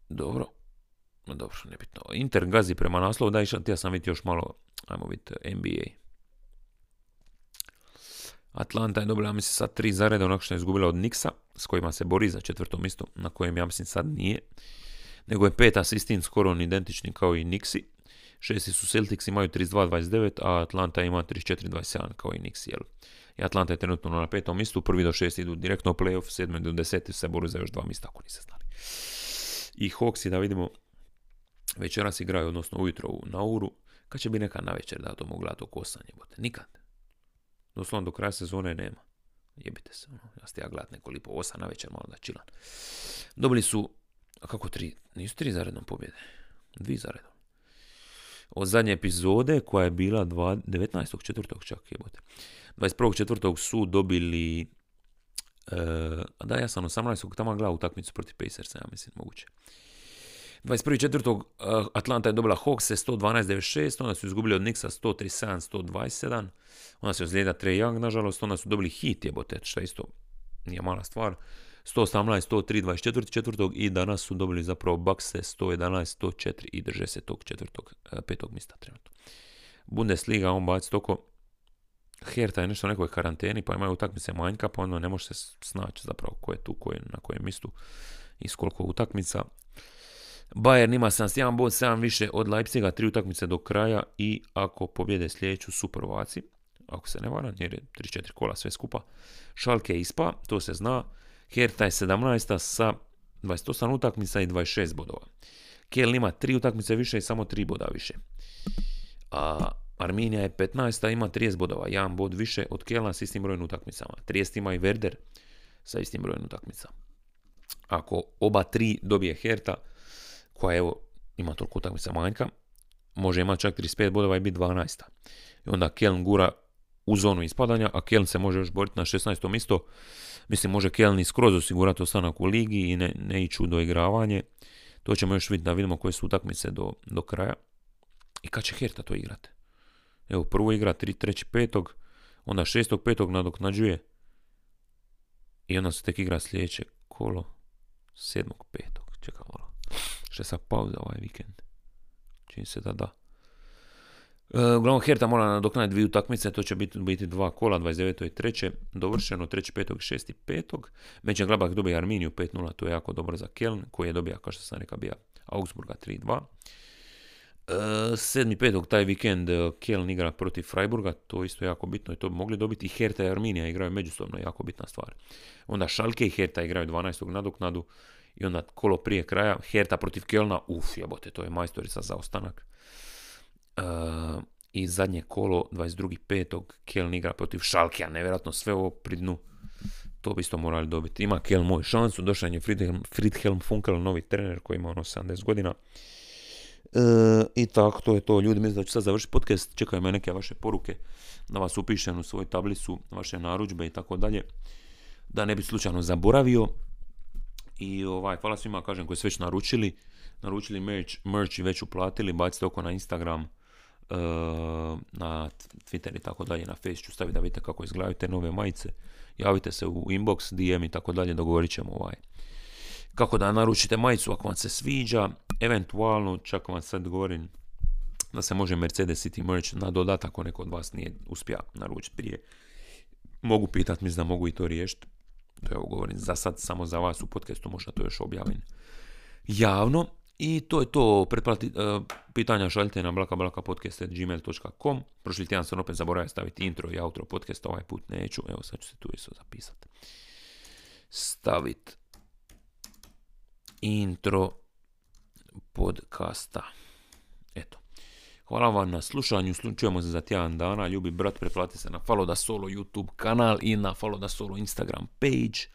Dobro. Dobro, nebitno. Inter gazi prema naslovu, da ja sam vidjeti još malo, ajmo vidjeti, NBA. Atlanta je dobila, ja mislim, sad tri zareda onako što je izgubila od Nixa, s kojima se bori za četvrto mjesto, na kojem ja mislim sad nije. Nego je pet asistin skoro identični kao i Nixi. Šesti su Celtics, imaju 32-29, a Atlanta ima 34-27 kao i Nixi, jel? I Atlanta je trenutno na petom mjestu, prvi do šest idu direktno u playoff, sedmi do deseti se boru za još dva mjesta, ako niste znali. I Hawksi, da vidimo, večeras igraju, odnosno ujutro u Nauru, kad će bi neka na večer da to mogu gledati oko nikad. Doslovno do kraja sezone nema. Jebite se, ono. ja ste ja gledat nekoliko osa na večer, malo da čilan. Dobili su, a kako tri, nisu tri zaredom pobjede, dvi zaredom. od zadnje epizode koja je bila 19.4. čak jebote. 21.4. su dobili Uh, da, ja sam 18. tamo gledao utakmicu protiv Pacersa, ja mislim, moguće. 21.4. Uh, Atlanta je dobila Hawks 112.96, onda su izgubili od Nixa 137-127, onda se ozlijeda Trey Young, nažalost, onda su dobili hit jebote, što isto nije mala stvar. 118, 103, 24. četvrtog i danas su dobili zapravo Bucks 111, 104 i drže se tog četvrtog, petog mista trenutno. Bundesliga, on baci toko Herta je nešto u nekoj karanteni, pa imaju utakmice manjka, pa onda ne može se snaći zapravo ko je tu, ko je na kojem mistu i koliko utakmica. Bayern ima 71 bod, 7 više od Leipziga, tri utakmice do kraja i ako pobjede sljedeću su prvaci, ako se ne varam, jer je 34 kola sve skupa. Šalke ispa, to se zna. Herta je 17. sa 28 utakmica i 26 bodova. Kiel ima 3 utakmice više i samo 3 boda više. A Arminija je 15. ima 30 bodova, jedan bod više od Kelna s istim brojem utakmicama. 30 ima i Werder sa istim brojem utakmica. Ako oba tri dobije Herta, koja evo ima toliko utakmica manjka, može imati čak 35 bodova i biti 12. I onda Keln gura u zonu ispadanja, a Keln se može još boriti na 16. isto. Mislim, može Keln i skroz osigurati ostanak u ligi i ne, ne ići u doigravanje. To ćemo još vidjeti da vidimo koje su utakmice do, do kraja. I kad će Herta to igrati? Evo, prvo igra 3. petog, onda 6. petog nadoknađuje i onda se tek igra sljedeće kolo 7. petog. Čekaj malo. Što sad pauza ovaj vikend. Čini se da da. E, uglavnom Herta mora nadoknaditi dvije utakmice, to će biti, biti dva kola, 29. i 3. dovršeno, 3. petog i 6. petog. Međan Glabak dobija Arminiju 5-0, to je jako dobro za Keln, koji je dobija, kao što sam rekao, bija Augsburga 3-2. Uh, sedmi petog taj vikend uh, Kjeln igra protiv Freiburga, to isto jako bitno i to bi mogli dobiti. Herta i Arminija igraju međusobno, jako bitna stvar. Onda Šalke i Herta igraju 12. nadoknadu i onda kolo prije kraja Herta protiv Kjelna, uf jebote, to je majstorica za ostanak. Uh, I zadnje kolo 22.5. Kjeln igra protiv Šalke, a nevjerojatno sve ovo pri dnu. To bi isto morali dobiti. Ima Kjeln moju šansu, došao je Friedhelm, Friedhelm Funkel, novi trener koji ima ono 70 godina. E, I tako, to je to. Ljudi, mislim da ću sad završiti podcast. Čekaju me neke vaše poruke da vas upišem u svoju tablicu, vaše narudžbe i tako dalje. Da ne bi slučajno zaboravio. I ovaj, hvala svima, kažem, koji su već naručili. Naručili merch, merch i već uplatili. Bacite oko na Instagram, e, na Twitter i tako dalje. Na Face ću staviti da vidite kako izgledaju te nove majice. Javite se u inbox, DM i tako dalje. Dogovorit ćemo ovaj kako da naručite majicu ako vam se sviđa, eventualno čak vam sad govorim da se može Mercedes City merch na dodatak ako neko od vas nije uspija naručiti prije. Mogu pitat, mislim da mogu i to riješiti. To je ovo govorim za sad, samo za vas u podcastu, možda to još objavim javno. I to je to, pretplati, uh, pitanja šaljite na blakablakapodcast.gmail.com Prošli tjedan sam opet zaboravio staviti intro i outro podcasta, ovaj put neću, evo sad ću se tu isto zapisati. Staviti intro podcasta. Hvala vam na slušanju, čujemo se za tjedan dana. Ljubi brat, preplati se na Follow da Solo YouTube kanal i na Follow da Solo Instagram page.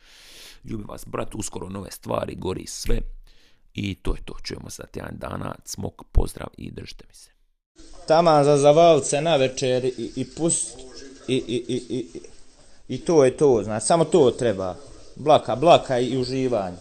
Ljubi vas brat, uskoro nove stvari, gori sve. I to je to, čujemo se za tjedan dana. Smok, pozdrav i držite mi se. Tama za zavalce na večer i, i pust i, i, i, i, i to je to, znači samo to treba. Blaka, blaka i uživanje.